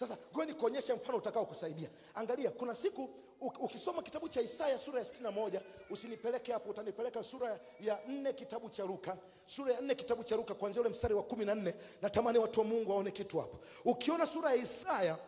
sasa ngoja nikuonyeshe mfano utakao kusaidia. Angalia kuna siku ukisoma kitabu cha isaya sura ya 61 usinipeleke hapo utanipeleka sura ya nne kitabu cha luka. Sura ya nne kitabu cha luka kuanzia ule mstari wa kumi na nne natamani watu wa mungu waone kitu hapo ukiona sura ya isaya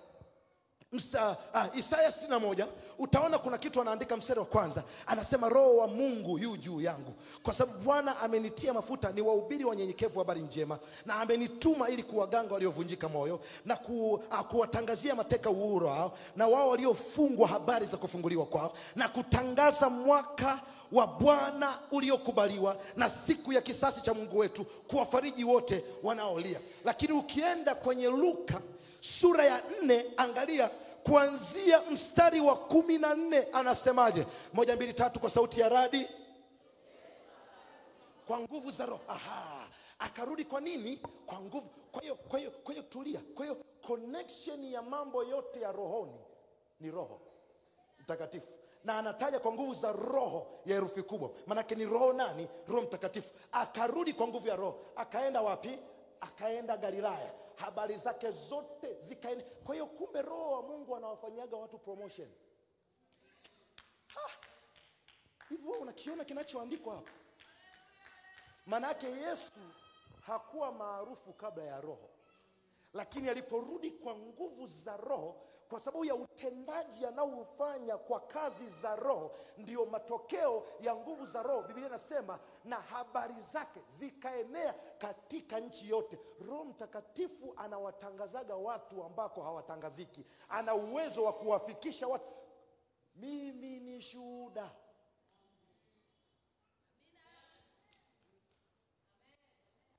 Msa, ah, Isaya 61 utaona kuna kitu anaandika mstari wa kwanza, anasema roho wa Mungu yu juu yangu, kwa sababu Bwana amenitia mafuta ni wahubiri wanyenyekevu habari njema, na amenituma ili kuwaganga waliovunjika moyo na ku, uh, kuwatangazia mateka uhuru wao, na wao waliofungwa habari za kufunguliwa kwao, na kutangaza mwaka wa Bwana uliokubaliwa na siku ya kisasi cha Mungu wetu, kuwafariji wote wanaolia. Lakini ukienda kwenye Luka sura ya nne angalia kuanzia mstari wa kumi na nne anasemaje? Moja mbili tatu kwa sauti ya radi. Kwa nguvu za roho. Aha. Akarudi kwa nini? Kwa nguvu. Kwa hiyo kwa hiyo kwa hiyo tulia. Kwa hiyo connection ya mambo yote ya rohoni ni roho mtakatifu. Na anataja kwa nguvu za roho ya herufi kubwa. Maanake ni roho nani? Roho mtakatifu. Akarudi kwa nguvu ya roho. Akaenda wapi? Akaenda galilaya habari zake zote zikaene. kwa hiyo kumbe roho wa mungu anawafanyaga watu promotion. Hivyo unakiona kinachoandikwa hapa maanake yesu hakuwa maarufu kabla ya roho. Lakini aliporudi kwa nguvu za roho kwa sababu ya utendaji anaoufanya kwa kazi za roho ndiyo matokeo ya nguvu za roho. Biblia inasema na habari zake zikaenea katika nchi yote. Roho mtakatifu anawatangazaga watu ambako hawatangaziki. Ana uwezo wa kuwafikisha watu. Mimi ni shuhuda.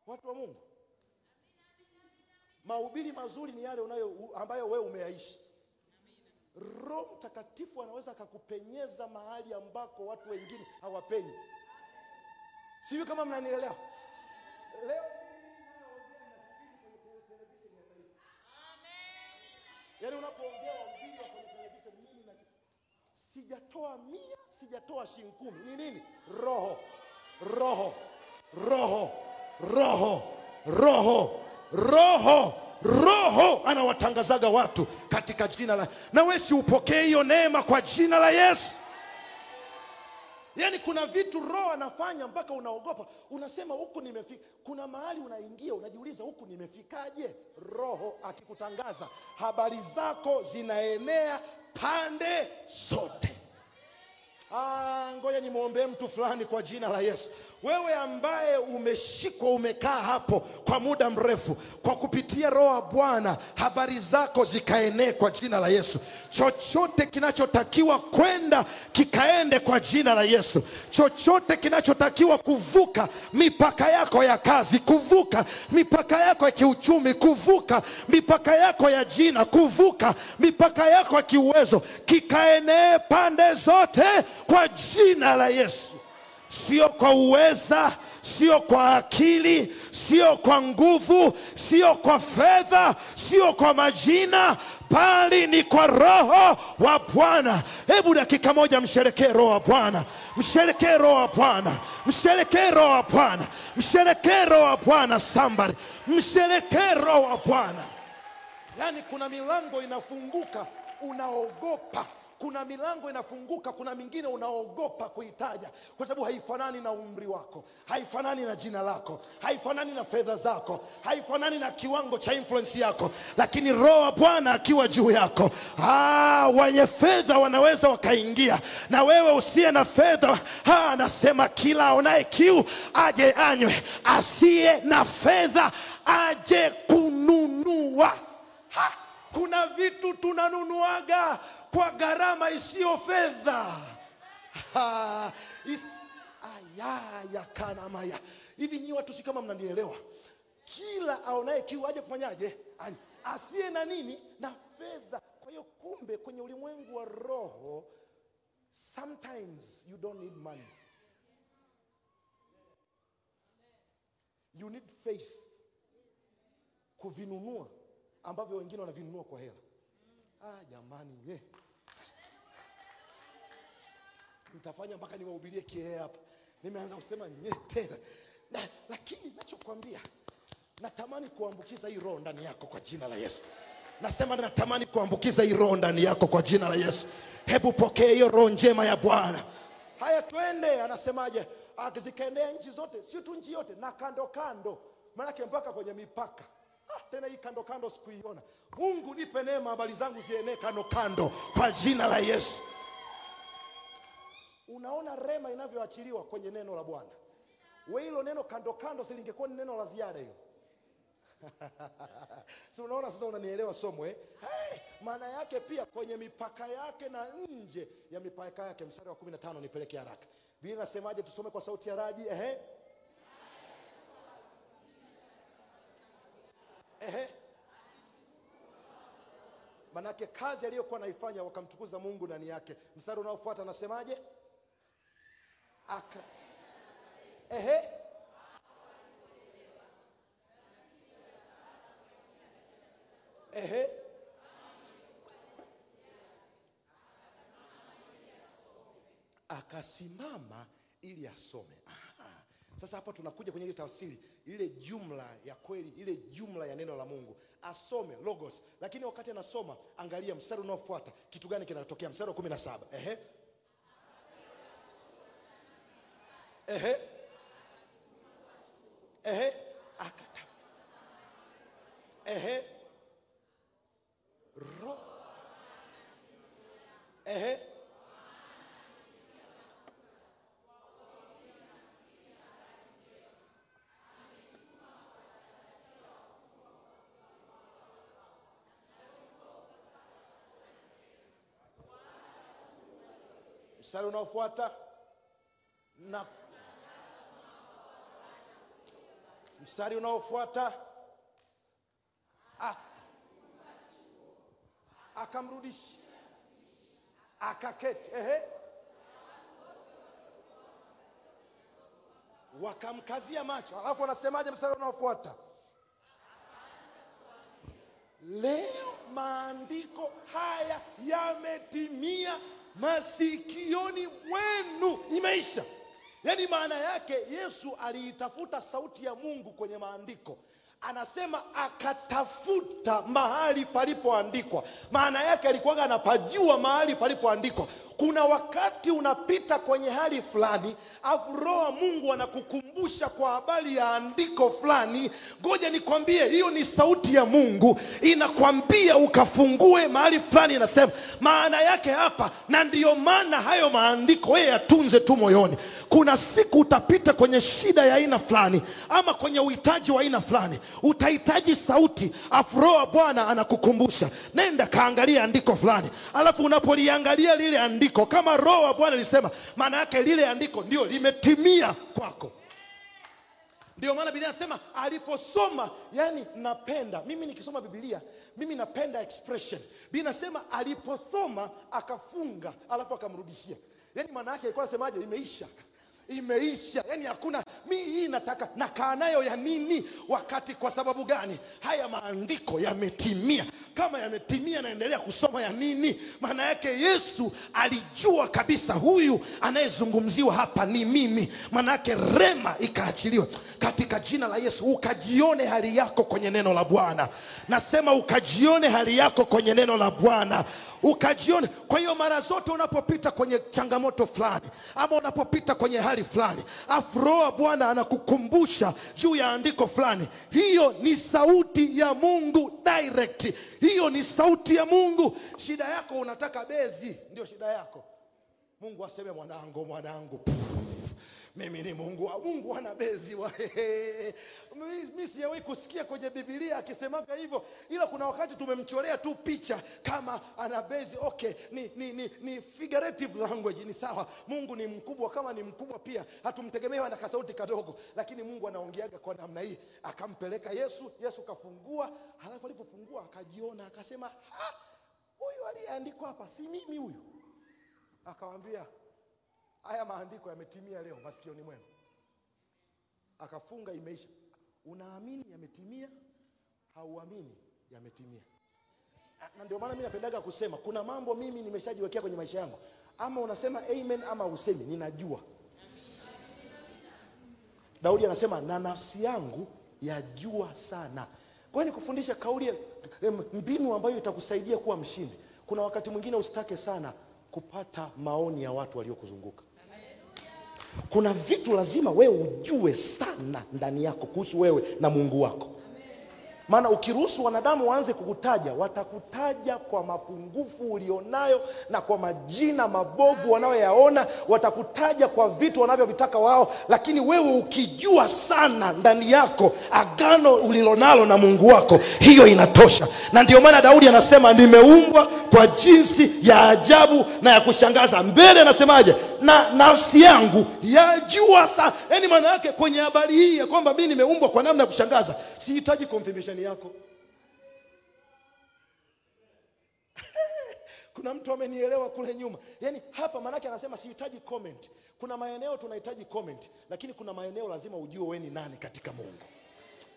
Watu wa mungu mahubiri mazuri ni yale unayo ambayo wewe umeyaishi roho mtakatifu anaweza akakupenyeza mahali ambako watu wengine hawapenyi. Sijui kama mnanielewa. Leo yaani unapoongea wahubiri kwenye televisheni mimi na sijatoa mia sijatoa shilingi kumi. Ni nini? Roho. Roho. Roho. Roho. Roho. Roho roho anawatangazaga watu katika jina la na wewe si upokee hiyo neema kwa jina la yesu. Yaani kuna vitu roho anafanya mpaka unaogopa. Unasema huku nimefika kuna mahali unaingia unajiuliza huku nimefikaje? Roho akikutangaza habari zako zinaenea pande zote. Ah, ngoja nimwombee mtu fulani kwa jina la Yesu. Wewe ambaye umeshikwa umekaa hapo kwa muda mrefu, kwa kupitia Roho wa Bwana habari zako zikaenee kwa jina la Yesu. Chochote kinachotakiwa kwenda kikaende kwa jina la Yesu. Chochote kinachotakiwa kuvuka mipaka yako ya kazi, kuvuka mipaka yako ya kiuchumi, kuvuka mipaka yako ya jina, kuvuka mipaka yako ya kiuwezo, kikaenee pande zote kwa jina la Yesu sio kwa uweza, sio kwa akili, sio kwa nguvu, sio kwa fedha, sio kwa majina, bali ni kwa Roho wa Bwana. Hebu dakika moja, msherekee Roho wa Bwana, msherekee Roho wa Bwana, msherekee Roho wa Bwana, msherekee Roho wa Bwana. Somebody, msherekee Roho wa Bwana. Yaani kuna milango inafunguka, unaogopa kuna milango inafunguka, kuna mingine unaogopa kuitaja kwa sababu haifanani na umri wako, haifanani na jina lako, haifanani na fedha zako, haifanani na kiwango cha influence yako, lakini Roho wa Bwana akiwa juu yako, ah, wenye fedha wanaweza wakaingia, na wewe usiye na fedha, anasema kila aonaye kiu aje anywe, asiye na fedha aje kununua. Ha! kuna vitu tunanunuaga kwa gharama isiyo fedha. Is- kanamaya hivi nyi watu si kama mnanielewa? Kila aonaye kiu aje kufanyaje? Asiye na nini? Na fedha. Kwa hiyo kumbe kwenye ulimwengu wa roho sometimes you don't need money. You need faith kuvinunua ambavyo wengine wanavinunua kwa hela. Ah, jamani nye nitafanya mpaka niwahubirie kiee hapa. Nimeanza kusema nyetena na, lakini nachokwambia natamani kuambukiza hii roho ndani yako kwa jina la yesu. Nasema natamani kuambukiza hii roho ndani yako kwa jina la yesu. Hebu pokea hiyo roho njema ya bwana. Haya twende anasemaje? Zikaendea nchi zote sio tu nchi yote na kando kando. Maanake mpaka kwenye mipaka. Ah, tena hii kando kando sikuiona. Mungu nipe neema habari zangu zienee kando kando kwa jina la yesu unaona rema inavyoachiliwa kwenye neno la bwana. We hilo neno kando kando silingekuwa ni neno la ziada hilo? Si unaona sasa unanielewa somo eh? hey, maana yake pia kwenye mipaka yake na nje ya mipaka yake. Mstari wa 15 nipeleke haraka. Bili nasemaje tusome kwa sauti ya radi ehe. Ehe. Manake kazi aliyokuwa naifanya wakamtukuza mungu ndani yake. Mstari unaofuata anasemaje aka. Ehe. Ehe. Akasimama ili asome. Aha. sasa hapa tunakuja kwenye ile tafsiri ile jumla ya kweli ile jumla ya neno la mungu. Asome logos. Lakini wakati anasoma angalia mstari unaofuata kitu gani kinatokea? Mstari wa kumi na saba ehe. Ehe. Akatafu. Ehe. Ro. Ehe. Mstari unaofuata na mstari unaofuata. Akamrudisha. Akaketi. Ehe. Wakamkazia macho. Alafu wanasemaje mstari unaofuata? Leo maandiko haya yametimia masikioni mwenu. Imeisha yaani maana yake yesu aliitafuta sauti ya mungu kwenye maandiko. Anasema akatafuta mahali palipoandikwa. Maana yake alikuwaga anapajua mahali palipoandikwa kuna wakati unapita kwenye hali fulani afu mungu anakukumbusha kwa habari ya andiko fulani. Ngoja nikwambie hiyo ni sauti ya mungu. Inakwambia ukafungue mahali fulani inasema maana yake hapa na ndiyo maana hayo maandiko yeye yatunze tu moyoni. Kuna siku utapita kwenye shida ya aina fulani ama kwenye uhitaji wa aina fulani. Utahitaji sauti afu bwana anakukumbusha. Nenda kaangalia andiko fulani. Alafu unapoliangalia lile andiko kama roho wa bwana alisema maana yake lile andiko ndio limetimia kwako. Ndio maana biblia anasema aliposoma yani napenda. Mimi nikisoma bibilia mimi napenda expression. Biblia nasema aliposoma akafunga alafu akamrudishia. Yani maana yake alikuwa anasemaje? Imeisha imeisha. Yani hakuna mi hii nataka nakaa nayo ya nini? Wakati kwa sababu gani? Haya maandiko yametimia. Kama yametimia naendelea kusoma ya nini? Maana yake yesu alijua kabisa huyu anayezungumziwa hapa ni mimi. Maana yake rema ikaachiliwa. Katika jina la yesu ukajione hali yako kwenye neno la bwana. Nasema ukajione hali yako kwenye neno la bwana ukajione. Kwa hiyo mara zote unapopita kwenye changamoto fulani ama unapopita kwenye hali fulani afu roho bwana anakukumbusha juu ya andiko fulani. Hiyo ni sauti ya mungu direct. Hiyo ni sauti ya mungu. Shida yako unataka bezi ndio shida yako. Mungu aseme mwanangu mwanangu mimi ni mungu wa mungu ana bezi wa mi sijawahi kusikia kwenye bibilia akisemaga hivyo ila kuna wakati tumemcholea tu picha kama ana bezi okay ni, ni, ni, ni figurative language ni sawa. Mungu ni mkubwa kama ni mkubwa pia hatumtegemewa na kasauti kadogo lakini mungu anaongeaga kwa namna hii. Akampeleka yesu yesu kafungua halafu alipofungua akajiona akasema "Ha, huyu aliyeandikwa hapa si mimi huyu? Akawambia haya maandiko yametimia leo masikioni mwenu. Akafunga imeisha unaamini yametimia hauamini yametimia na ndio maana mi napendaga kusema kuna mambo mimi nimeshajiwekea kwenye maisha yangu ama unasema amen ama usemi ninajua daudi anasema na nafsi yangu yajua sana Kwa hiyo nikufundisha kauli mbinu ambayo itakusaidia kuwa mshindi. Kuna wakati mwingine usitake sana kupata maoni ya watu waliokuzunguka. Kuna vitu lazima wewe ujue sana ndani yako kuhusu wewe na Mungu wako. Maana ukiruhusu wanadamu waanze kukutaja, watakutaja kwa mapungufu ulionayo na kwa majina mabovu wanayoyaona, watakutaja kwa vitu wanavyovitaka wao, lakini wewe ukijua sana ndani yako agano ulilonalo na Mungu wako, hiyo inatosha. Na ndio maana Daudi anasema nimeumbwa kwa jinsi ya ajabu na ya kushangaza. Mbele anasemaje? Na nafsi yangu yajua sana. Yaani maana yake kwenye habari hii ya kwamba mimi nimeumbwa kwa namna ya kushangaza, sihitaji confirmation yako. Kuna mtu amenielewa kule nyuma. Yaani hapa maanake anasema sihitaji comment. Kuna maeneo tunahitaji comment, lakini kuna maeneo lazima ujue wewe ni nani katika Mungu.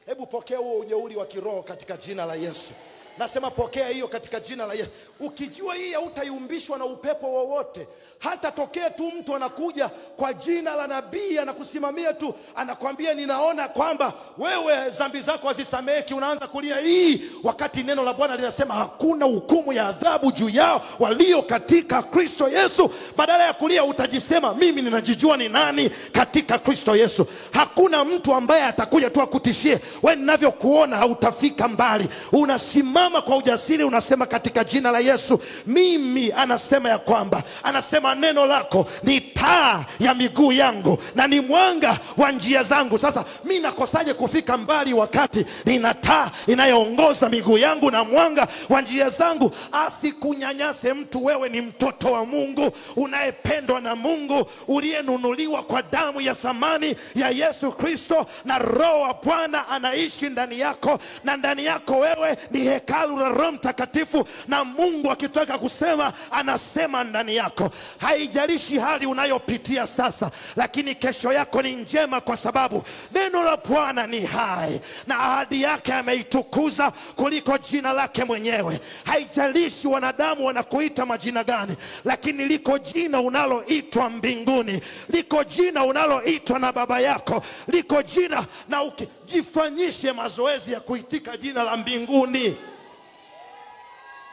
Hebu pokea huo ujeuri wa kiroho katika jina la Yesu. Nasema pokea hiyo katika jina la Yesu. Ukijua hii hautayumbishwa na upepo wowote. Hata tokee tu mtu anakuja kwa jina la nabii anakusimamia tu, anakwambia ninaona kwamba wewe dhambi zako hazisameheki, unaanza kulia hii, wakati neno la Bwana linasema hakuna hukumu ya adhabu juu yao walio katika Kristo Yesu. Badala ya kulia utajisema mimi ninajijua ni nani katika Kristo Yesu. Hakuna mtu ambaye atakuja tu akutishie wewe, ninavyokuona hautafika mbali. Unasimama kwa ujasiri, unasema katika jina la Yesu, mimi anasema ya kwamba anasema neno lako ni taa ya miguu yangu na ni mwanga wa njia zangu. Sasa mi nakosaje kufika mbali wakati nina taa inayoongoza miguu yangu na mwanga wa njia zangu? Asikunyanyase mtu. Wewe ni mtoto wa Mungu unayependwa na Mungu, uliyenunuliwa kwa damu ya thamani ya Yesu Kristo, na Roho wa Bwana anaishi ndani yako, na ndani yako wewe ni hekalu la Roho Mtakatifu, na Mungu akitaka kusema anasema ndani yako. Haijalishi hali unayopitia sasa, lakini kesho yako ni njema, kwa sababu neno la Bwana ni hai na ahadi yake ameitukuza kuliko jina lake mwenyewe. Haijalishi wanadamu wanakuita majina gani, lakini liko jina unaloitwa mbinguni, liko jina unaloitwa na baba yako, liko jina na ukijifanyishe mazoezi ya kuitika jina la mbinguni.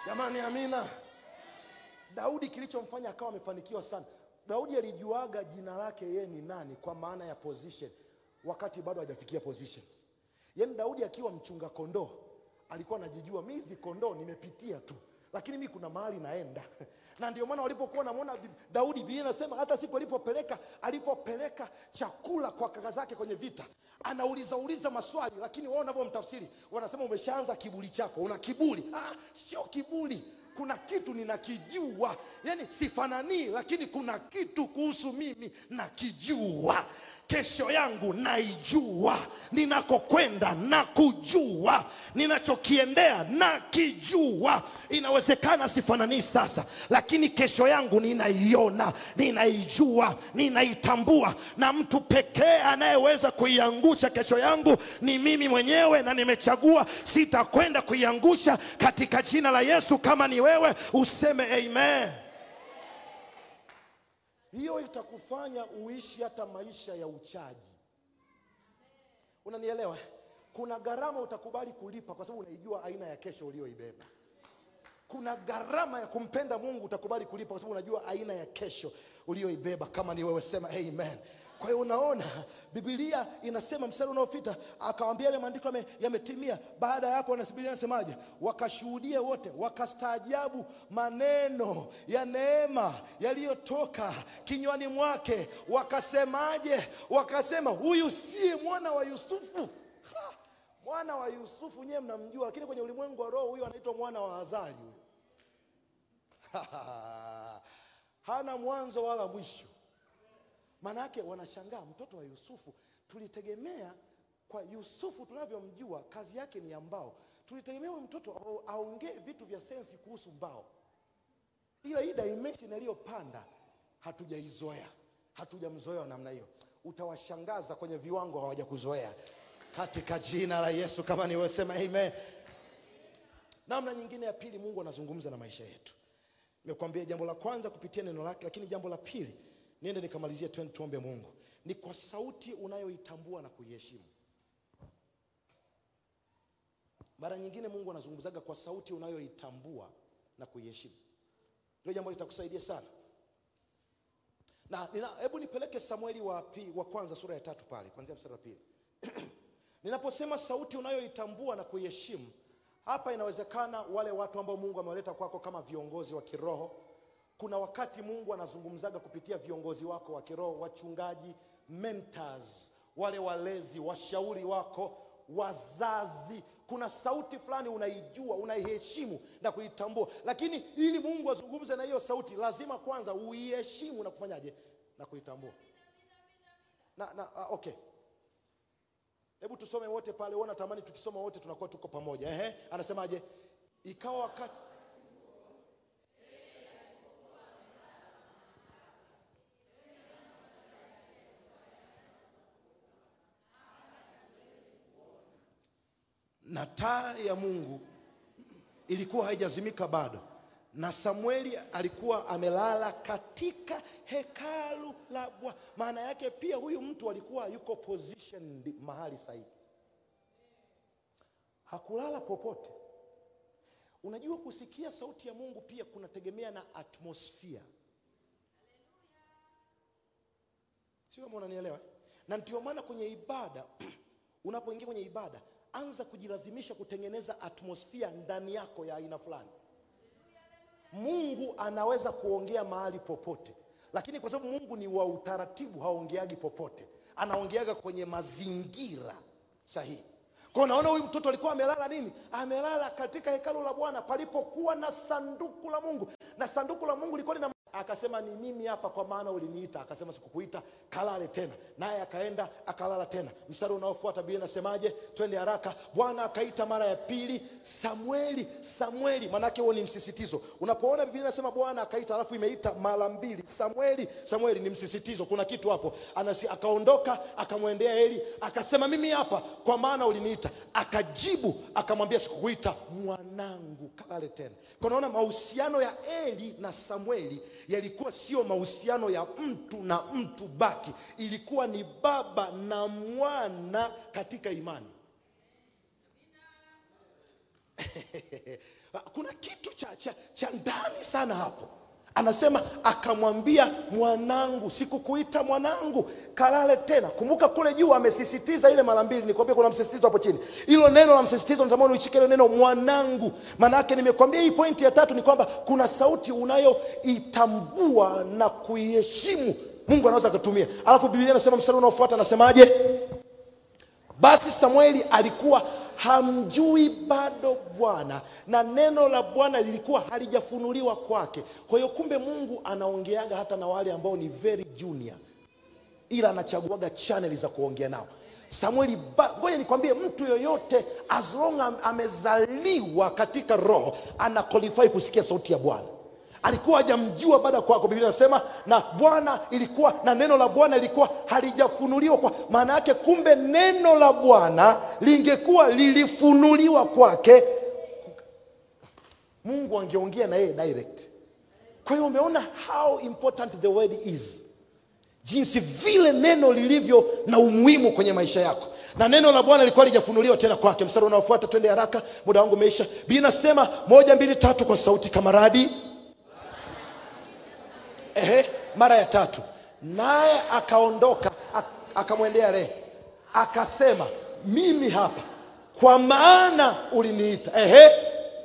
Jamani, amina. Daudi kilichomfanya akawa amefanikiwa sana, Daudi alijuaga jina lake yeye ni nani, kwa maana ya position, wakati bado hajafikia position. Yaani Daudi akiwa mchunga kondoo alikuwa anajijua, mimi hizi kondoo nimepitia tu, lakini mi kuna mahali naenda na ndio maana walipokuwa namwona Daudi, Biblia inasema hata siku alipopeleka alipopeleka chakula kwa kaka zake kwenye vita, anauliza uliza maswali, lakini wao wanavyomtafsiri wanasema umeshaanza kiburi chako, una kiburi. Ah, sio kiburi kuna kitu ninakijua, yani sifananii, lakini kuna kitu kuhusu mimi nakijua. Kesho yangu naijua, ninakokwenda na kujua, ninachokiendea nakijua. Inawezekana sifananii sasa, lakini kesho yangu ninaiona, ninaijua, ninaitambua, na mtu pekee anayeweza kuiangusha kesho yangu ni mimi mwenyewe, na nimechagua sitakwenda kuiangusha katika jina la Yesu. Kama ni wewe useme amen. Hiyo itakufanya uishi hata maisha ya uchaji. Unanielewa? Kuna gharama utakubali kulipa kwa sababu unaijua aina ya kesho uliyoibeba. Kuna gharama ya kumpenda Mungu utakubali kulipa kwa sababu unajua aina ya kesho uliyoibeba. Kama ni wewe sema amen. Kwa hiyo unaona, Biblia inasema mstari unaopita akawambia yale maandiko yametimia. Baada ya hapo, Biblia inasemaje? Wakashuhudia wote, wakastaajabu maneno ya neema yaliyotoka kinywani mwake. Wakasemaje? Wakasema, huyu si mwana wa Yusufu? Ha! Mwana wa Yusufu nyewe mnamjua, lakini kwenye ulimwengu wa roho huyu anaitwa mwana wa Azari. huyu. Hana mwanzo wala mwisho. Maana yake wanashangaa, mtoto wa Yusufu tulitegemea kwa Yusufu tunavyomjua kazi yake ni ya mbao, tulitegemea huyu mtoto aongee vitu vya sensi kuhusu mbao, ila hii dimension aliyopanda hatujaizoea, hatujamzoea namna hiyo. Utawashangaza kwenye viwango hawajakuzoea katika jina la Yesu. Kama niwesema sema amen. Namna nyingine ya pili, Mungu anazungumza na maisha yetu. Nimekuambia jambo la kwanza kupitia neno lake, lakini jambo la pili, niende nikamalizia, tuombe Mungu, ni kwa sauti unayoitambua na kuiheshimu. mara nyingine mungu anazungumzaga kwa sauti unayoitambua na kuiheshimu. Hilo jambo litakusaidia sana. Na hebu nipeleke samueli wa, pi, wa kwanza sura ya tatu pale kwanzia mstari wa pili. Ninaposema sauti unayoitambua na kuiheshimu hapa inawezekana wale watu ambao mungu amewaleta kwako kama viongozi wa kiroho kuna wakati mungu anazungumzaga kupitia viongozi wako wa kiroho wachungaji mentors wale walezi washauri wako wazazi. Kuna sauti fulani unaijua unaiheshimu na kuitambua. Lakini ili mungu azungumze na hiyo sauti lazima kwanza uiheshimu na kufanyaje? Na kuitambua. Na, na uh, okay. Hebu tusome wote pale uona tamani tukisoma wote tunakuwa tuko pamoja. Ehe, anasemaje? Ikawa wakati na taa ya mungu ilikuwa haijazimika bado. Na samueli alikuwa amelala katika hekalu la bwana maana yake pia huyu mtu alikuwa yuko positioned mahali sahihi. Hakulala popote. Unajua kusikia sauti ya mungu pia kunategemea na atmosphere. Sio kama unanielewa? Na ndio maana kwenye ibada unapoingia kwenye ibada anza kujilazimisha kutengeneza atmosfia ndani yako ya aina fulani. Mungu anaweza kuongea mahali popote lakini kwa sababu mungu ni wa utaratibu haongeagi popote. Anaongeaga kwenye mazingira sahihi. Kwa unaona huyu mtoto alikuwa amelala nini? Amelala katika hekalu la bwana palipokuwa na sanduku la mungu. Na sanduku la mungu lilikuwa lina akasema ni mimi hapa kwa maana uliniita. Akasema sikukuita. Kalale tena. Naye akaenda akalala tena. Mstari unaofuata biblia inasemaje? Twende haraka. Bwana akaita mara ya pili samueli samueli. Maanake huo ni msisitizo. Unapoona biblia inasema bwana akaita alafu imeita mara mbili samueli samueli ni msisitizo. Kuna kitu hapo. Anasi, akaondoka akamwendea eli akasema mimi hapa kwa maana uliniita. Akajibu akamwambia sikukuita mwanangu. Kalale tena. Kwa mahusiano ya eli na samueli yalikuwa sio mahusiano ya mtu na mtu baki. Ilikuwa ni baba na mwana katika imani. Kuna kitu cha, cha, cha ndani sana hapo anasema akamwambia mwanangu sikukuita mwanangu kalale tena. Kumbuka kule juu amesisitiza ile mara mbili nikwambia kuna msisitizo hapo chini. Hilo neno la msisitizo natamani uishike ilo neno mwanangu. Maanaake nimekwambia hii pointi ya tatu ni kwamba kuna sauti unayoitambua na kuiheshimu mungu anaweza akatumia alafu biblia anasema mstari unaofuata anasemaje? Basi samueli alikuwa hamjui bado bwana na neno la bwana lilikuwa halijafunuliwa kwake. Kwa hiyo kumbe mungu anaongeaga hata na wale ambao ni very junior ila anachaguaga chaneli za kuongea nao. Samueli ngoja nikwambie mtu yoyote as long am, amezaliwa katika roho ana qualify kusikia sauti ya bwana alikuwa hajamjua baada kwako. Biblia inasema na bwana ilikuwa na neno la bwana ilikuwa halijafunuliwa kwa maana yake kumbe neno la bwana lingekuwa lilifunuliwa kwake. Mungu angeongea na yeye direct. Kwa hiyo umeona how important the word is. Jinsi vile neno lilivyo na umuhimu kwenye maisha yako. Na neno la bwana lilikuwa lijafunuliwa tena kwake. Mstari unaofuata twende haraka muda wangu umeisha. Bi nasema moja mbili tatu kwa sauti kama radi ehe mara ya tatu. Naye akaondoka akamwendea Lea akasema mimi hapa kwa maana uliniita. Ehe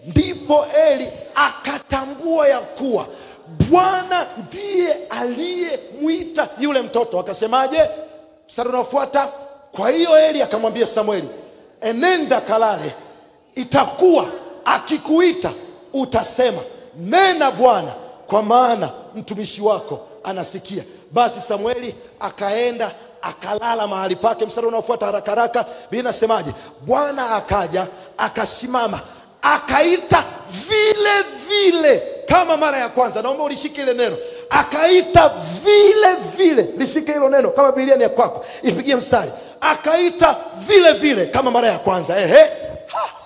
ndipo eli akatambua ya kuwa bwana ndiye aliyemwita yule mtoto. Akasemaje? Mstari unaofuata kwa hiyo eli akamwambia samueli enenda kalale itakuwa akikuita utasema nena bwana kwa maana mtumishi wako anasikia. Basi samueli akaenda akalala mahali pake. Mstari unaofuata haraka haraka Biblia inasemaje? bwana akaja akasimama akaita vile vile kama mara ya kwanza. Naomba ulishike ile neno. Akaita vile vile lishike hilo neno kama Biblia ni ya kwako. Ipigie mstari. Akaita vile vile kama mara ya kwanza. Ehe.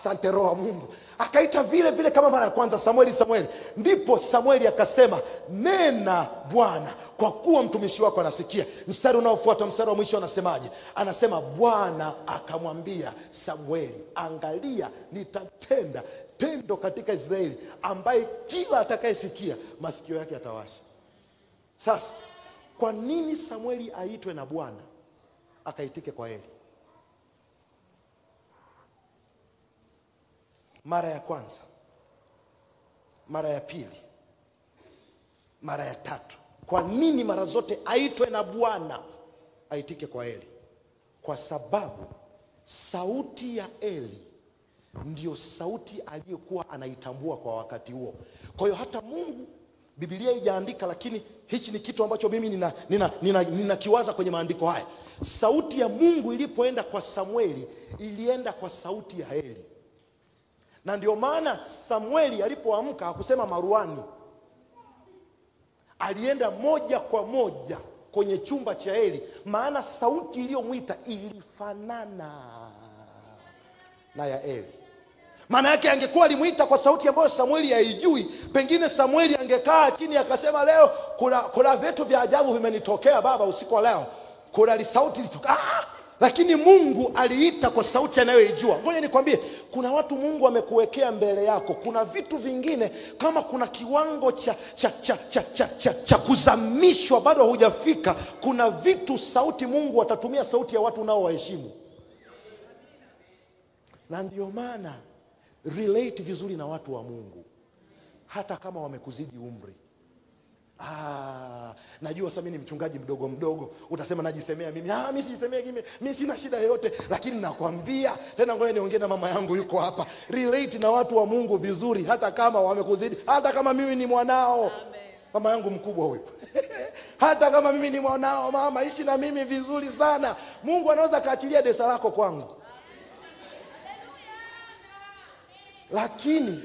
Sante roho wa mungu akaita vile vile kama mara ya kwanza samueli samueli. Ndipo samueli akasema nena bwana kwa kuwa mtumishi wako anasikia. Mstari unaofuata mstari wa mwisho anasemaje? Anasema bwana akamwambia samueli angalia nitatenda tendo katika israeli ambaye kila atakayesikia masikio yake atawasha sasa kwa nini samueli aitwe na bwana akaitike kwa eli mara ya kwanza. Mara ya pili. Mara ya tatu. Kwa nini mara zote aitwe na bwana? Aitike kwa eli. Kwa sababu sauti ya eli ndiyo sauti aliyokuwa anaitambua kwa wakati huo. Kwa hiyo hata mungu bibilia ijaandika lakini hichi ni kitu ambacho mimi ninakiwaza nina, nina, nina kwenye maandiko haya. Sauti ya mungu ilipoenda kwa samueli ilienda kwa sauti ya eli na ndio maana samueli alipoamka hakusema maruani alienda moja kwa moja kwenye chumba cha eli maana sauti iliyomwita ilifanana na ya eli maana yake angekuwa alimwita kwa sauti ambayo samueli haijui pengine samueli angekaa chini akasema leo kuna vitu vya ajabu vimenitokea baba usiku wa leo kuna lisauti litoka ah! Lakini mungu aliita kwa sauti anayoijua. Ngoja nikwambie kuna watu mungu amekuwekea mbele yako. Kuna vitu vingine kama kuna kiwango cha cha cha cha, cha, cha, cha kuzamishwa bado hujafika kuna vitu sauti mungu atatumia sauti ya watu unaowaheshimu. Na ndio maana relate vizuri na watu wa mungu. Hata kama wamekuzidi umri Ah, najua sasa mimi ni mchungaji mdogo mdogo. Utasema najisemea mimi. Ah, mi sijisemee mimi mi sina shida yoyote. Lakini nakwambia tena ngoja niongee na mama yangu yuko hapa. Relate na watu wa mungu vizuri hata kama wamekuzidi hata kama mimi ni mwanao. Mama yangu mkubwa huyu. Hata kama mimi ni mwanao mama ishi na mimi vizuri sana. Mungu anaweza akaachilia desa lako kwangu. Lakini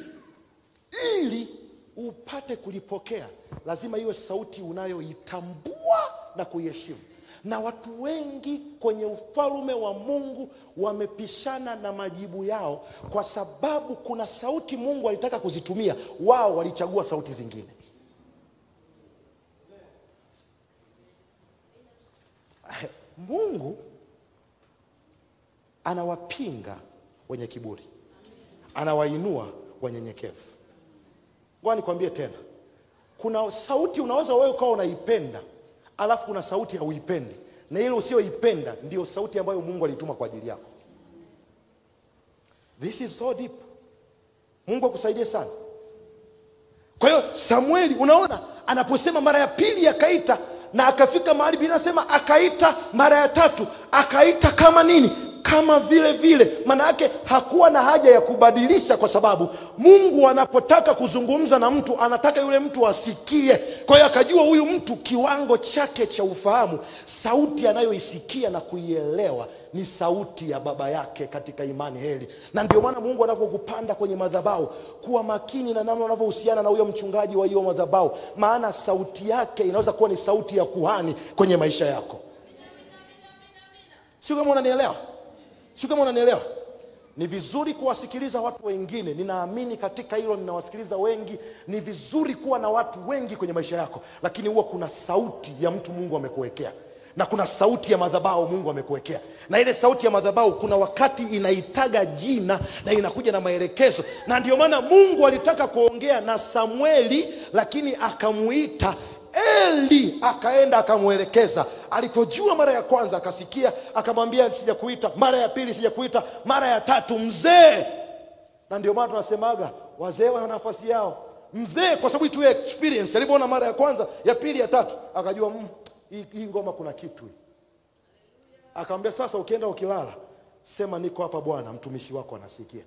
ili upate kulipokea lazima iwe sauti unayoitambua na kuiheshimu. Na watu wengi kwenye ufalme wa mungu wamepishana na majibu yao kwa sababu kuna sauti mungu alitaka kuzitumia. Wao walichagua sauti zingine. Mungu anawapinga wenye kiburi. Anawainua wanyenyekevu ngoja nikwambie tena. Kuna sauti unaweza wewe ukawa unaipenda alafu kuna sauti hauipendi. Na ile usiyoipenda ndio sauti ambayo mungu alituma kwa ajili yako. This is so deep. Mungu akusaidie sana. Kwa hiyo samueli unaona anaposema mara ya pili akaita na akafika mahali binasema akaita mara ya tatu akaita kama nini kama vile vile. Maana yake hakuwa na haja ya kubadilisha kwa sababu mungu anapotaka kuzungumza na mtu anataka yule mtu asikie. Kwa hiyo akajua huyu mtu kiwango chake cha ufahamu sauti anayoisikia na kuielewa ni sauti ya baba yake katika imani heli na ndio maana mungu anapokupanda kwenye madhabau kuwa makini na namna unavyohusiana na huyo mchungaji wa hiyo madhabau maana sauti yake inaweza kuwa ni sauti ya kuhani kwenye maisha yako. Sio kama unanielewa sio kama unanielewa ni vizuri kuwasikiliza watu wengine. Ninaamini katika hilo ninawasikiliza wengi. Ni vizuri kuwa na watu wengi kwenye maisha yako lakini huwa kuna sauti ya mtu mungu amekuwekea na kuna sauti ya madhabau mungu amekuwekea na ile sauti ya madhabau kuna wakati inaitaga jina na inakuja na maelekezo na ndio maana mungu alitaka kuongea na samueli lakini akamuita eli akaenda akamwelekeza. Alipojua mara ya kwanza akasikia akamwambia sijakuita. Mara ya pili sijakuita. Mara ya tatu mzee. Na ndio maana tunasemaga wazee wana nafasi yao. Mzee kwa sababu tu experience alivyoona mara ya kwanza ya pili ya tatu akajua mm, hii, ngoma kuna kitu akamwambia sasa ukienda ukilala sema niko hapa bwana mtumishi wako anasikia.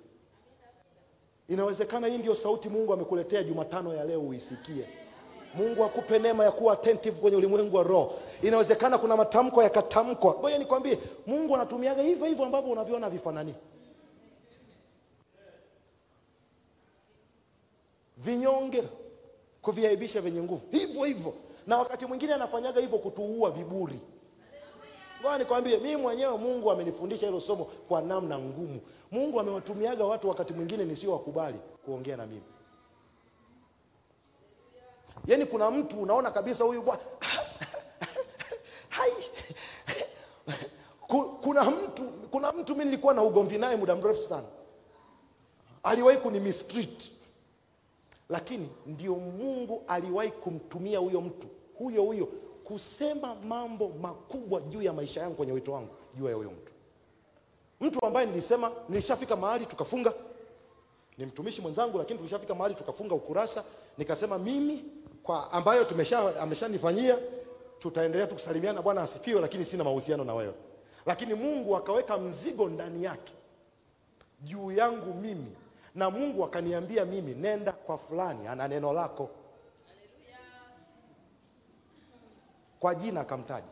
Inawezekana hii ndio sauti mungu amekuletea jumatano ya leo uisikie mungu akupe neema ya kuwa attentive kwenye ulimwengu wa roho. Inawezekana kuna matamko yakatamkwa. Ngoja nikwambie mungu anatumiaga hivyo hivyo ambavyo unaviona vifanani vinyonge kuviaibisha vyenye nguvu. Hivyo hivyo. Na wakati mwingine anafanyaga hivyo kutuua viburi. Ngoja nikwambie mimi mwenyewe mungu amenifundisha hilo somo kwa namna ngumu. Mungu amewatumiaga watu wakati mwingine nisio wakubali kuongea na mimi Yaani kuna mtu unaona kabisa huyu bwana hai. Kuna mtu kuna mtu mimi nilikuwa na ugomvi naye muda mrefu sana, aliwahi kunimistreat, lakini ndio Mungu aliwahi kumtumia huyo mtu huyo huyo kusema mambo makubwa juu ya maisha yangu kwenye wito wangu juu ya huyo mtu, mtu ambaye nilisema, nilishafika mahali tukafunga, ni mtumishi mwenzangu, lakini tulishafika mahali tukafunga ukurasa, nikasema mimi kwa ambayo tumesha ameshanifanyia tutaendelea tu kusalimiana. Bwana asifiwe lakini sina mahusiano na wewe. Lakini mungu akaweka mzigo ndani yake juu yangu mimi. Na mungu akaniambia mimi nenda kwa fulani ana neno lako. Kwa jina akamtaja.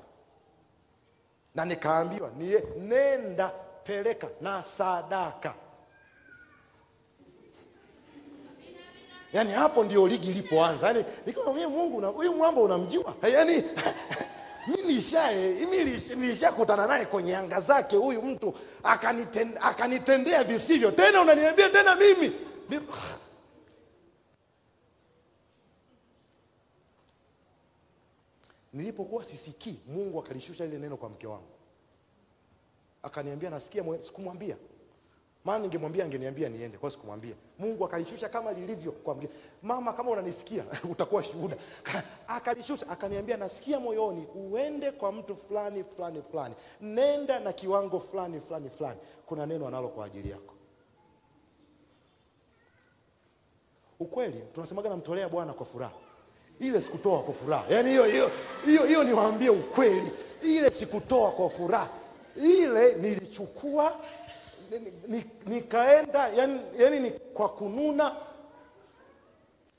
Na nikaambiwa niye nenda peleka na sadaka yaani hapo ndio ligi ilipoanza. Yaani nikiwa mimi mungu na huyu mwamba unamjua. Yaani mimi nishae mimi nishakutana naye kwenye anga zake huyu mtu akaniten, akanitendea visivyo. Tena unaniambia tena mimi. Mimi nilipokuwa sisikii mungu akalishusha ile neno kwa mke wangu. Akaniambia nasikia sikumwambia maana ningemwambia angeniambia niende kwa sikumwambia. Mungu akalishusha kama lilivyo kwa mke mama kama unanisikia utakuwa shuhuda. Akalishusha akaniambia nasikia moyoni uende kwa mtu fulani fulani fulani. Nenda na kiwango fulani fulani fulani. Kuna neno analo kwa ajili yako. Ukweli tunasemaga namtolea bwana kwa furaha. Ile sikutoa kwa furaha. Yaani hiyo hiyo hiyo hiyo niwaambie ukweli. Ile sikutoa kwa furaha. Ile nilichukua ni- ni- ni- nikaenda yani, yani ni kwa kununa.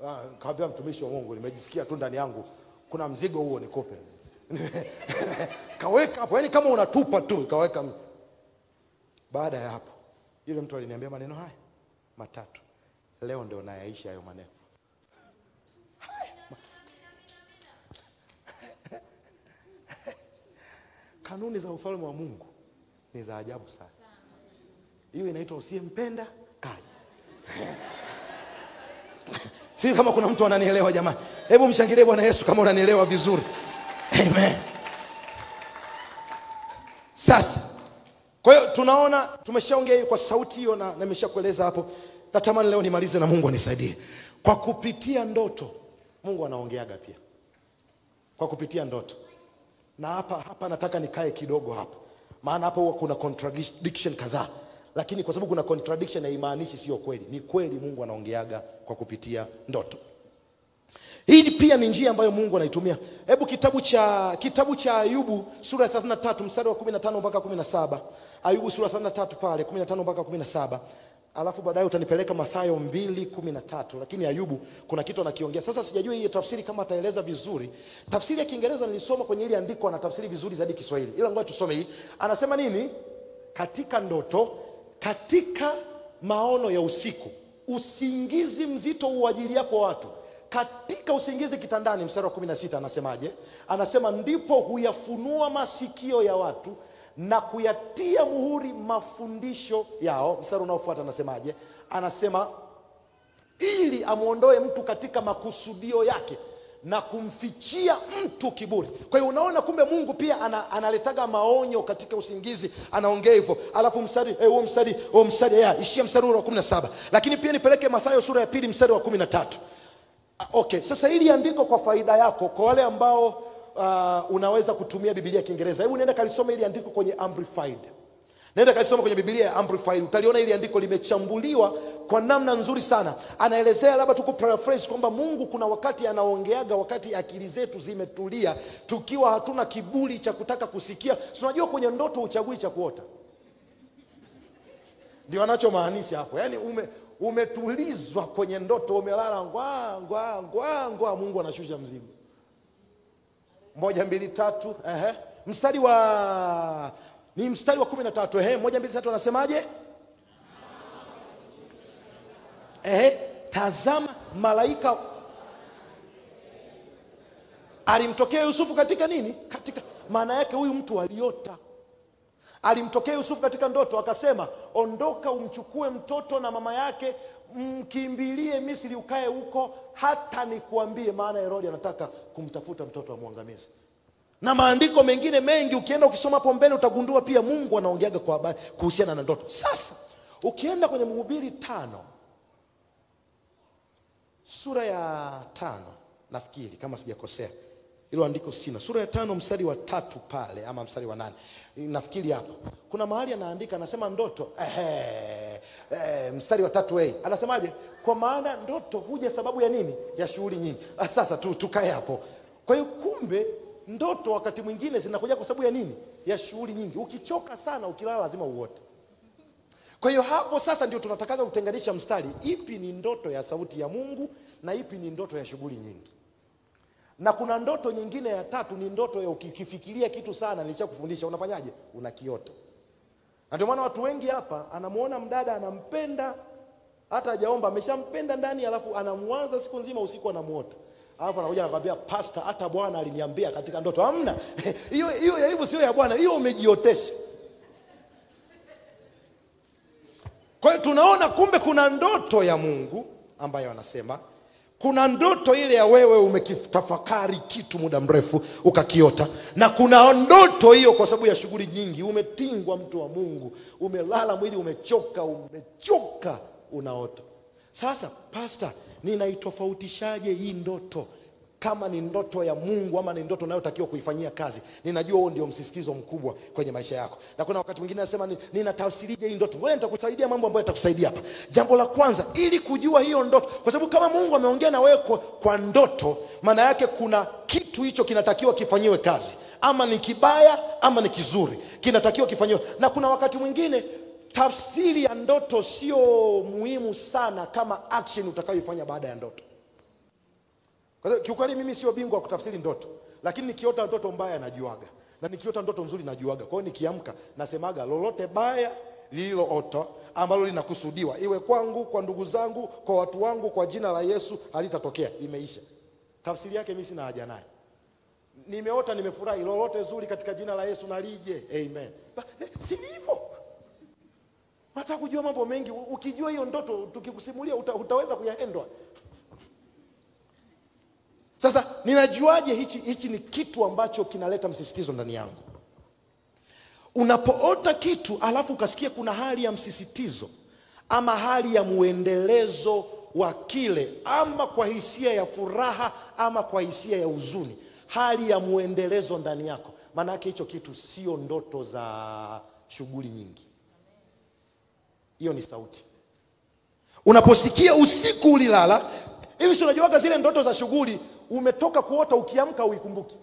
Ah, kaambia mtumishi wa mungu nimejisikia tu ndani yangu kuna mzigo huo nikope. Kaweka hapo yani kama unatupa tu kaweka baada ya hapo yule mtu aliniambia maneno haya matatu. Leo ndio nayaisha hayo maneno. Kanuni za ufalme wa mungu ni za ajabu sana hiyo inaitwa usiyempenda kaja si kama kuna mtu ananielewa jamani hebu mshangilie bwana yesu kama unanielewa vizuri. Amen. Sasa kwa hiyo tunaona tumeshaongea kwa sauti hiyo na nimeshakueleza hapo. Natamani leo nimalize na mungu anisaidie. Kwa kupitia ndoto mungu anaongeaga pia. Kwa kupitia ndoto. Na hapa hapa nataka nikae kidogo hapa maana hapa huwa kuna contradiction kadhaa lakini kwa sababu kuna contradiction haimaanishi sio kweli. Ni kweli mungu anaongeaga kwa kupitia ndoto. Hii pia ni njia ambayo mungu anaitumia. Hebu kitabu cha kitabu cha ayubu sura ya 33 mstari wa 15 mpaka 17 ayubu sura ya 33 pale 15 mpaka 17 alafu baadaye utanipeleka mathayo 213 lakini ayubu kuna kitu anakiongea. Sasa sijajua hii tafsiri kama ataeleza vizuri. Tafsiri ya kiingereza nilisoma kwenye ile andiko anatafsiri vizuri zaidi kiswahili. Ila ngoja tusome hii. Anasema nini? Katika ndoto katika maono ya usiku usingizi mzito uajiliapo watu. Katika usingizi kitandani mstari wa 16 anasemaje? Anasema ndipo huyafunua masikio ya watu na kuyatia muhuri mafundisho yao. Mstari unaofuata anasemaje? Anasema ili amwondoe mtu katika makusudio yake na kumfichia mtu kiburi. Kwa hiyo unaona kumbe mungu pia ana, analetaga maonyo katika usingizi. Anaongea hivyo. Alafu mstari eh, huo mstari huo mstari ya ishia mstari wa 17 lakini pia nipeleke mathayo sura ya pili mstari wa 13 Ah, okay. Sasa hili andiko kwa faida yako kwa wale ambao uh, unaweza kutumia bibilia ya kiingereza. Hebu nenda kalisoma ili andiko kwenye amplified nenda kaisoma kwenye bibilia ya amplified utaliona ili andiko limechambuliwa kwa namna nzuri sana. Anaelezea labda tu kwamba mungu kuna wakati anaongeaga wakati akili zetu zimetulia tukiwa hatuna kiburi cha kutaka kusikia. Si kwenye ndoto uchagui cha kuota? Ndio anachomaanisha hapo. Yaani ume umetulizwa kwenye ndoto umelala ngwa mungu anashusha mzimu. Moja mbili tatu ehe. mstari wa ni mstari wa kumi na tatu ehe. moja mbili tatu anasemaje ehe. tazama malaika alimtokea yusufu katika nini katika maana yake huyu mtu aliota alimtokea yusufu katika ndoto akasema ondoka umchukue mtoto na mama yake mkimbilie misri ukae huko hata nikuambie maana herodi anataka kumtafuta mtoto amwangamizi na maandiko mengine mengi ukienda ukisoma hapo mbele utagundua pia mungu anaongeaga kwa habari kuhusiana na ndoto. Sasa ukienda kwenye mhubiri tano sura ya tano nafikiri kama sijakosea ilo andiko sina. Sura ya tano mstari wa tatu pale ama mstari wa nane. Nafikiri hapo. Kuna mahali anaandika anasema ndoto ehe, ehe, mstari wa tatu hey. anasemaje? Kwa maana ndoto huja sababu ya nini? Ya shughuli nyingi. Ah, sasa tu, hapo. Kwa hiyo kumbe ndoto wakati mwingine zinakuja kwa sababu ya nini? Ya shughuli nyingi. Ukichoka sana ukilala lazima uote. Kwa hiyo hapo sasa ndio tunatakaga kutenganisha mstari ipi ni ndoto ya sauti ya mungu na ipi ni ndoto ya shughuli nyingi. Na kuna ndoto nyingine ya tatu ni ndoto ya ukikifikiria kitu sana nilishakufundisha unafanyaje? Unakiota. Na ndio maana watu wengi hapa anamuona mdada anampenda hata hajaomba ameshampenda ndani alafu anamwaza siku nzima usiku anamuota alafu anakuja anakwambia pasta hata bwana aliniambia katika ndoto. Hamna. Hiyo hiyo aibu, sio ya bwana hiyo umejiotesha. Kwa hiyo tunaona kumbe kuna ndoto ya mungu ambayo anasema kuna ndoto ile ya wewe umekitafakari kitu muda mrefu ukakiota na kuna ndoto hiyo kwa sababu ya shughuli nyingi. Umetingwa mtu wa mungu umelala mwili umechoka umechoka unaota. Sasa pasta ninaitofautishaje hii ndoto? Kama ni ndoto ya mungu ama ni ndoto unayotakiwa kuifanyia kazi ninajua huo ndio msisitizo mkubwa kwenye maisha yako. Na kuna wakati mwingine nasema ni- ninatafsirije hii ndoto? Ngoja nitakusaidia mambo ambayo yatakusaidia hapa. Jambo la kwanza ili kujua hiyo ndoto kwa sababu kama mungu ameongea na wewe kwa, kwa ndoto maana yake kuna kitu hicho kinatakiwa kifanyiwe kazi. Ama ni kibaya ama ni kizuri kinatakiwa kifanyiwe. Na kuna wakati mwingine tafsiri ya ndoto sio muhimu sana kama action utakayoifanya baada ya ndoto kwa kiukweli mimi sio bingwa wa kutafsiri ndoto, lakini nikiota ndoto mbaya najuaga, na nikiota ndoto nzuri najuaga. Kwa hiyo nikiamka nasemaga lolote baya lililoota ambalo linakusudiwa iwe kwangu, kwa ndugu zangu, kwa watu wangu, kwa jina la Yesu halitatokea, imeisha. Tafsiri yake mimi sina haja nayo. Nimeota nimefurahi, lolote zuri katika jina la Yesu nalije, amen. Eh, si hivyo? Nataka kujua mambo mengi. Ukijua hiyo ndoto, tukikusimulia uta, utaweza kuyaendwa. Sasa ninajuaje hichi, hichi ni kitu ambacho kinaleta msisitizo ndani yangu? Unapoota kitu alafu ukasikia kuna hali ya msisitizo ama hali ya mwendelezo wa kile, ama kwa hisia ya furaha ama kwa hisia ya huzuni, hali ya mwendelezo ndani yako, maana yake hicho kitu sio ndoto za shughuli nyingi. Hiyo ni sauti. Unaposikia usiku ulilala hivi, si unajuaga zile ndoto za shughuli, umetoka kuota, ukiamka uikumbuki.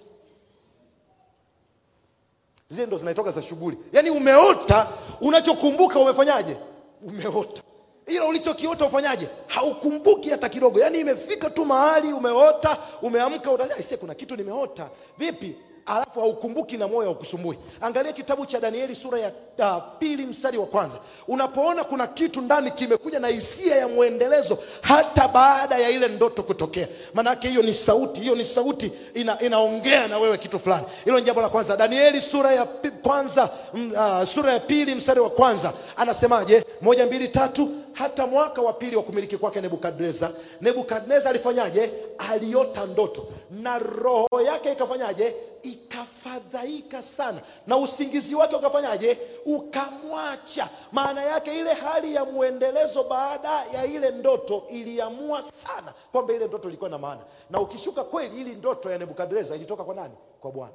Zile ndo zinaitoka za shughuli, yaani umeota, unachokumbuka umefanyaje? Umeota, ila ulichokiota ufanyaje? Haukumbuki hata kidogo. Yaani imefika tu mahali umeota, umeamka, utasema kuna kitu nimeota. Vipi? Alafu haukumbuki na moyo haukusumbui. Angalia kitabu cha Danieli sura ya uh, pili mstari wa kwanza. Unapoona kuna kitu ndani kimekuja na hisia ya mwendelezo hata baada ya ile ndoto kutokea, maanake hiyo ni sauti, hiyo ni sauti ina, inaongea na wewe kitu fulani. Hilo ni jambo la kwanza. Danieli sura ya kwanza uh, sura ya pili mstari wa kwanza anasemaje? Moja, mbili, tatu. Hata mwaka wa pili wa kumiliki kwake Nebukadneza, Nebukadneza alifanyaje? Aliota ndoto na roho yake ikafanyaje? Ikafadhaika sana, na usingizi wake ukafanyaje? Ukamwacha. Maana yake ile hali ya mwendelezo baada ya ile ndoto iliamua sana kwamba ile ndoto ilikuwa na maana, na ukishuka kweli, ili ndoto ya Nebukadneza ilitoka kwa nani? Kwa Bwana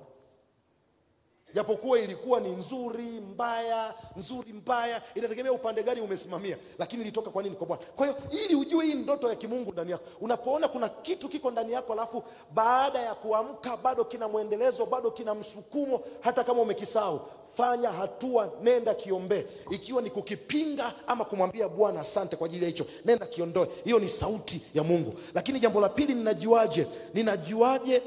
japokuwa ilikuwa ni nzuri mbaya nzuri mbaya inategemea upande gani umesimamia lakini ilitoka kwa nini? Kwa bwana. Kwa hiyo ili ujue hii ndoto ya kimungu ndani yako unapoona kuna kitu kiko ndani yako alafu baada ya kuamka bado kina mwendelezo bado kina msukumo hata kama umekisahau fanya hatua nenda kiombee. Ikiwa ni kukipinga ama kumwambia bwana asante kwa ajili ya hicho nenda kiondoe. Hiyo ni sauti ya mungu. Lakini jambo la pili ninajuaje? Ninajuaje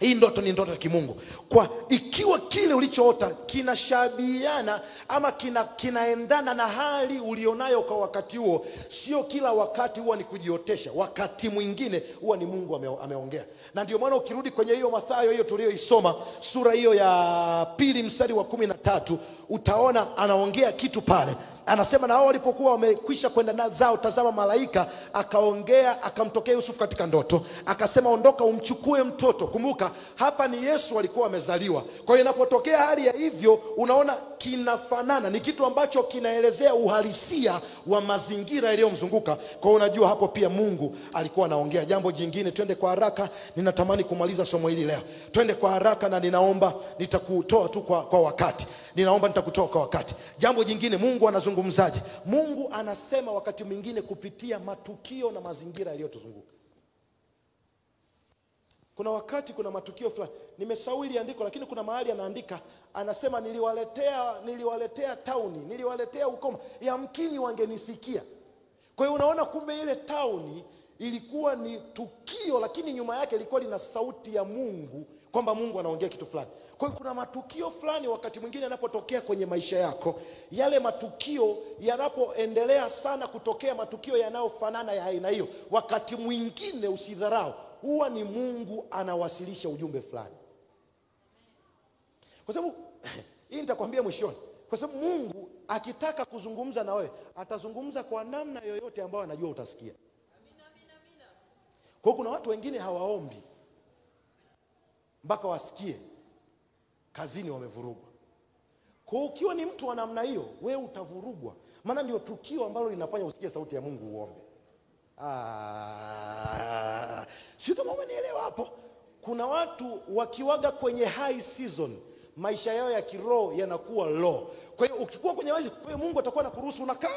hii ndoto ni ndoto ya kimungu. Kwa ikiwa kile ulichoota kinashabihiana ama kina, kinaendana na hali ulionayo kwa wakati huo sio kila wakati huwa ni kujiotesha. Wakati mwingine huwa ni mungu ame, ameongea. Na ndio maana ukirudi kwenye hiyo mathayo hiyo tuliyoisoma sura hiyo ya pili mstari wa kumi na tatu utaona anaongea kitu pale anasema na wao walipokuwa wamekwisha kwenda zao, tazama, malaika akaongea akamtokea Yusufu katika ndoto, akasema, ondoka umchukue mtoto. Kumbuka hapa ni Yesu alikuwa amezaliwa. Kwa hiyo inapotokea hali ya hivyo, unaona kinafanana, ni kitu ambacho kinaelezea uhalisia wa mazingira yaliyomzunguka. Kwa hiyo unajua hapo pia Mungu alikuwa anaongea. Jambo jingine, twende kwa haraka, ninatamani kumaliza somo hili leo. Twende kwa haraka, na ninaomba nitakutoa tu kwa, kwa wakati ninaomba nitakutoa kwa wakati. Jambo jingine, Mungu anazungumzaje? Mungu anasema wakati mwingine kupitia matukio na mazingira yaliyotuzunguka. Kuna wakati kuna matukio fulani, nimesahau hili andiko, lakini kuna mahali anaandika, anasema niliwaletea, niliwaletea tauni, niliwaletea ukoma, yamkini wangenisikia. Kwa hiyo unaona, kumbe ile tauni ilikuwa ni tukio, lakini nyuma yake ilikuwa lina sauti ya Mungu kwamba Mungu anaongea kitu fulani. Kwa hiyo kuna matukio fulani wakati mwingine yanapotokea kwenye maisha yako, yale matukio yanapoendelea sana kutokea, matukio yanayofanana ya aina hiyo, wakati mwingine usidharau, huwa ni Mungu anawasilisha ujumbe fulani, kwa sababu hii nitakwambia mwishoni, kwa sababu Mungu akitaka kuzungumza na wewe atazungumza kwa namna yoyote ambayo anajua utasikia. Kwa hiyo kuna watu wengine hawaombi mpaka wasikie kazini wamevurugwa. Kwa ukiwa ni mtu wa namna hiyo, wewe utavurugwa, maana ndio tukio ambalo linafanya usikie sauti ya Mungu uombe. Ah, sio kama umenielewa hapo. Kuna watu wakiwaga kwenye high season, maisha yao ya kiroho yanakuwa low. Kwa hiyo ukikuwa kwenye wazi, kwa hiyo Mungu atakuwa anakuruhusu unakaa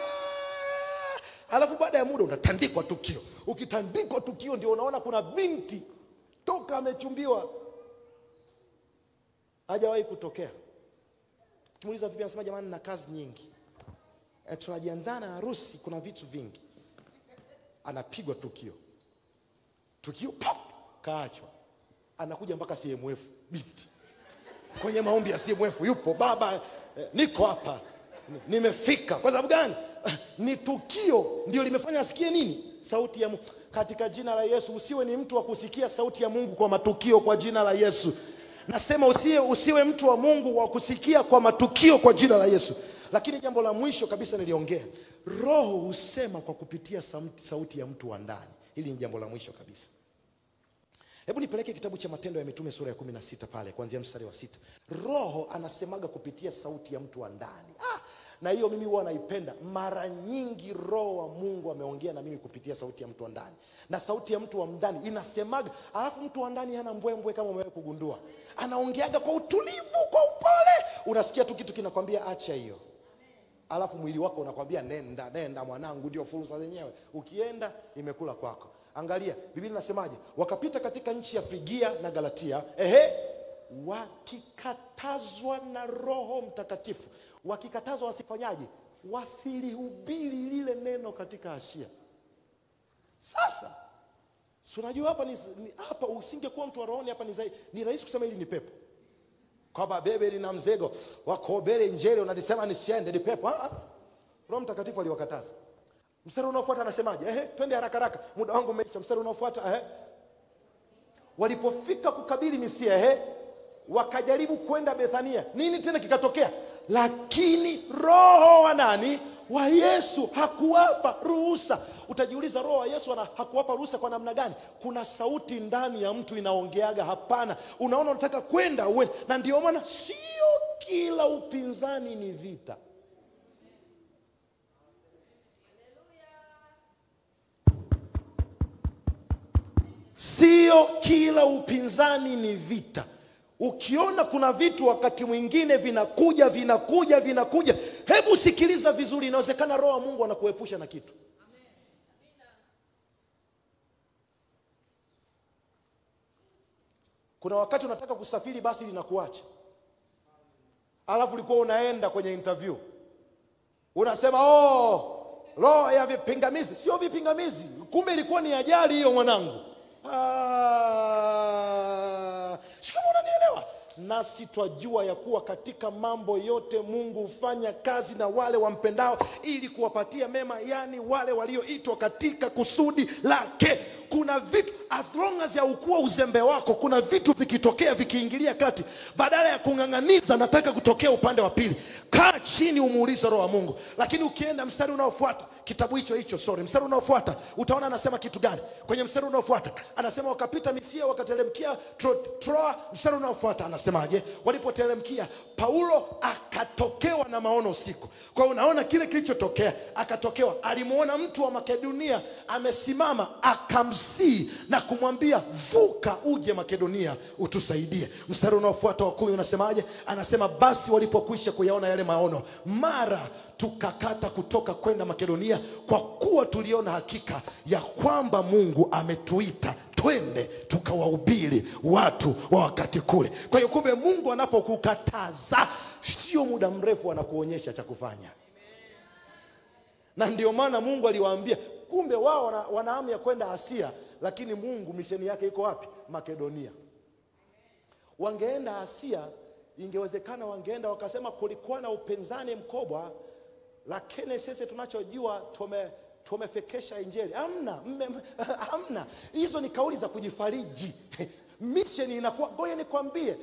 alafu baada ya muda unatandikwa tukio. Ukitandikwa tukio, ndio unaona kuna binti toka amechumbiwa hajawahi kutokea. Kimuuliza vipi, anasema jamani, na kazi nyingi e, tunajiandaa na harusi, kuna vitu vingi. Anapigwa tukio, tukio pop, kaachwa. Anakuja mpaka CMF, binti kwenye maombi ya CMF yupo baba eh, niko hapa nimefika. Kwa sababu gani? Ni tukio ndio limefanya asikie nini? Sauti ya Mungu. Katika jina la Yesu, usiwe ni mtu wa kusikia sauti ya Mungu kwa matukio, kwa jina la Yesu. Nasema usiwe, usiwe mtu wa Mungu wa kusikia kwa matukio kwa jina la Yesu. Lakini jambo la mwisho kabisa niliongea, Roho husema kwa kupitia sauti, ya mtu wa ndani. Hili ni jambo la mwisho kabisa. Hebu nipeleke kitabu cha Matendo ya Mitume sura ya kumi na sita pale kuanzia mstari wa sita. Roho anasemaga kupitia sauti ya mtu wa ndani ah, na hiyo mimi huwa naipenda. Mara nyingi Roho wa Mungu ameongea na mimi kupitia sauti ya mtu wa ndani, na sauti ya mtu wa ndani inasemaga, alafu mtu wa ndani hana mbwembwe, kama umewahi kugundua, anaongeaga kwa utulivu, kwa upole, unasikia tu kitu kinakwambia acha hiyo, alafu mwili wako unakwambia nenda, nenda mwanangu, ndio fursa zenyewe. Ukienda imekula kwako. Angalia Biblia inasemaje? Wakapita katika nchi ya Frigia na Galatia, ehe, wakikatazwa na Roho Mtakatifu. Wakikatazwa wasifanyaje? Wasilihubiri lile neno katika Asia. Sasa si unajua hapa ni, hapa usingekuwa mtu wa rohoni hapa ni, ni rahisi kusema hili ni pepo kwamba bebe lina mzego wakobere injili unalisema nisiende ni pepo. Ah, ah. Roho Mtakatifu aliwakataza. Mstari unaofuata anasemaje? Ehe, twende haraka haraka, muda wangu umeisha. Mstari unaofuata ehe, walipofika kukabili Misia, ehe, wakajaribu kwenda Bethania. Nini tena kikatokea? Lakini roho wa nani? Wa Yesu hakuwapa ruhusa. Utajiuliza, roho wa Yesu hakuwapa ruhusa kwa namna gani? Kuna sauti ndani ya mtu inaongeaga hapana. Unaona, unataka kwenda uende, na ndio maana sio kila upinzani ni vita. Sio kila upinzani ni vita. Ukiona kuna vitu wakati mwingine vinakuja vinakuja vinakuja, hebu sikiliza vizuri. Inawezekana roho wa Mungu anakuepusha na kitu. Kuna wakati unataka kusafiri, basi linakuacha, alafu ulikuwa unaenda kwenye interview, unasema oh, roho ya vipingamizi. Sio vipingamizi, kumbe ilikuwa ni ajali hiyo, mwanangu. Ah? Nasi twajua ya kuwa katika mambo yote Mungu hufanya kazi na wale wampendao ili kuwapatia mema, yaani wale walioitwa katika kusudi lake. Kuna vitu as long as haukuwa uzembe wako kuna vitu vikitokea vikiingilia kati badala ya kung'ang'aniza nataka kutokea upande wa pili. Kaa chini umuulize roho wa mungu. Lakini ukienda mstari unaofuata kitabu hicho hicho sorry mstari unaofuata utaona anasema kitu gani. Kwenye mstari unaofuata anasema wakapita misia wakatelemkia Tro- troa. Mstari unaofuata anasemaje? Walipotelemkia paulo akatokewa na maono usiku. Kwa hiyo unaona kile kilichotokea akatokewa. Alimuona mtu wa makedonia amesimama akamsii na kumwambia vuka uje makedonia utusaidie. Mstari unaofuata wa kumi unasemaje? Anasema basi walipokwisha kuyaona yale maono mara tukakata kutoka kwenda makedonia kwa kuwa tuliona hakika ya kwamba mungu ametuita twende tukawahubiri watu wa wakati kule. Kwa hiyo kumbe mungu anapokukataza sio muda mrefu anakuonyesha cha kufanya. Na ndio maana mungu aliwaambia kumbe wao wana, wana ya kwenda asia lakini mungu misheni yake iko wapi? Makedonia. Wangeenda asia ingewezekana wangeenda wakasema kulikuwa na upinzani mkubwa lakini sisi tunachojua tume tumefekesha injili. Amna amna hizo ni kauli za kujifariji. Misheni inakuwa ngoja nikwambie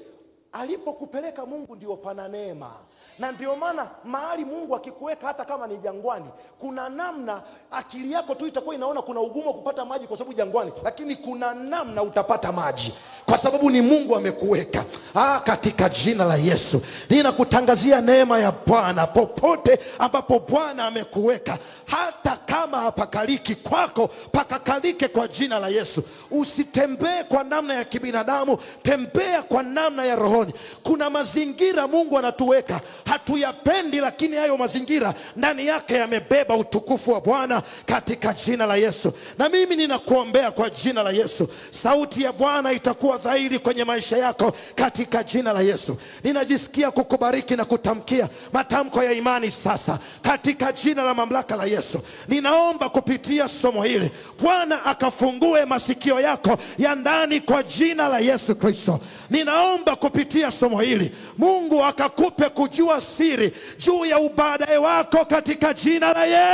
alipokupeleka mungu ndio pana neema na ndio maana mahali mungu akikuweka hata kama ni jangwani kuna namna akili yako tu itakuwa inaona kuna ugumu wa kupata maji kwa sababu jangwani lakini kuna namna utapata maji kwa sababu ni mungu amekuweka. Ah, katika jina la yesu ninakutangazia neema ya bwana popote ambapo bwana amekuweka hata kama hapakaliki kwako pakakalike kwa jina la yesu. Usitembee kwa namna ya kibinadamu tembea kwa namna ya rohoni. Kuna mazingira mungu anatuweka hatuyapendi lakini hayo mazingira ndani yake yamebeba utukufu wa bwana katika jina la yesu. Na mimi ninakuombea kwa jina la yesu. Sauti ya bwana itakuwa dhahiri kwenye maisha yako katika jina la yesu. Ninajisikia kukubariki na kutamkia matamko ya imani sasa katika jina la mamlaka la yesu. Ninaomba kupitia somo hili bwana akafungue masikio yako ya ndani kwa jina la yesu kristo. Ninaomba kupitia somo hili mungu akakupe kujua siri juu ya ubaadaye wako katika jina la yesu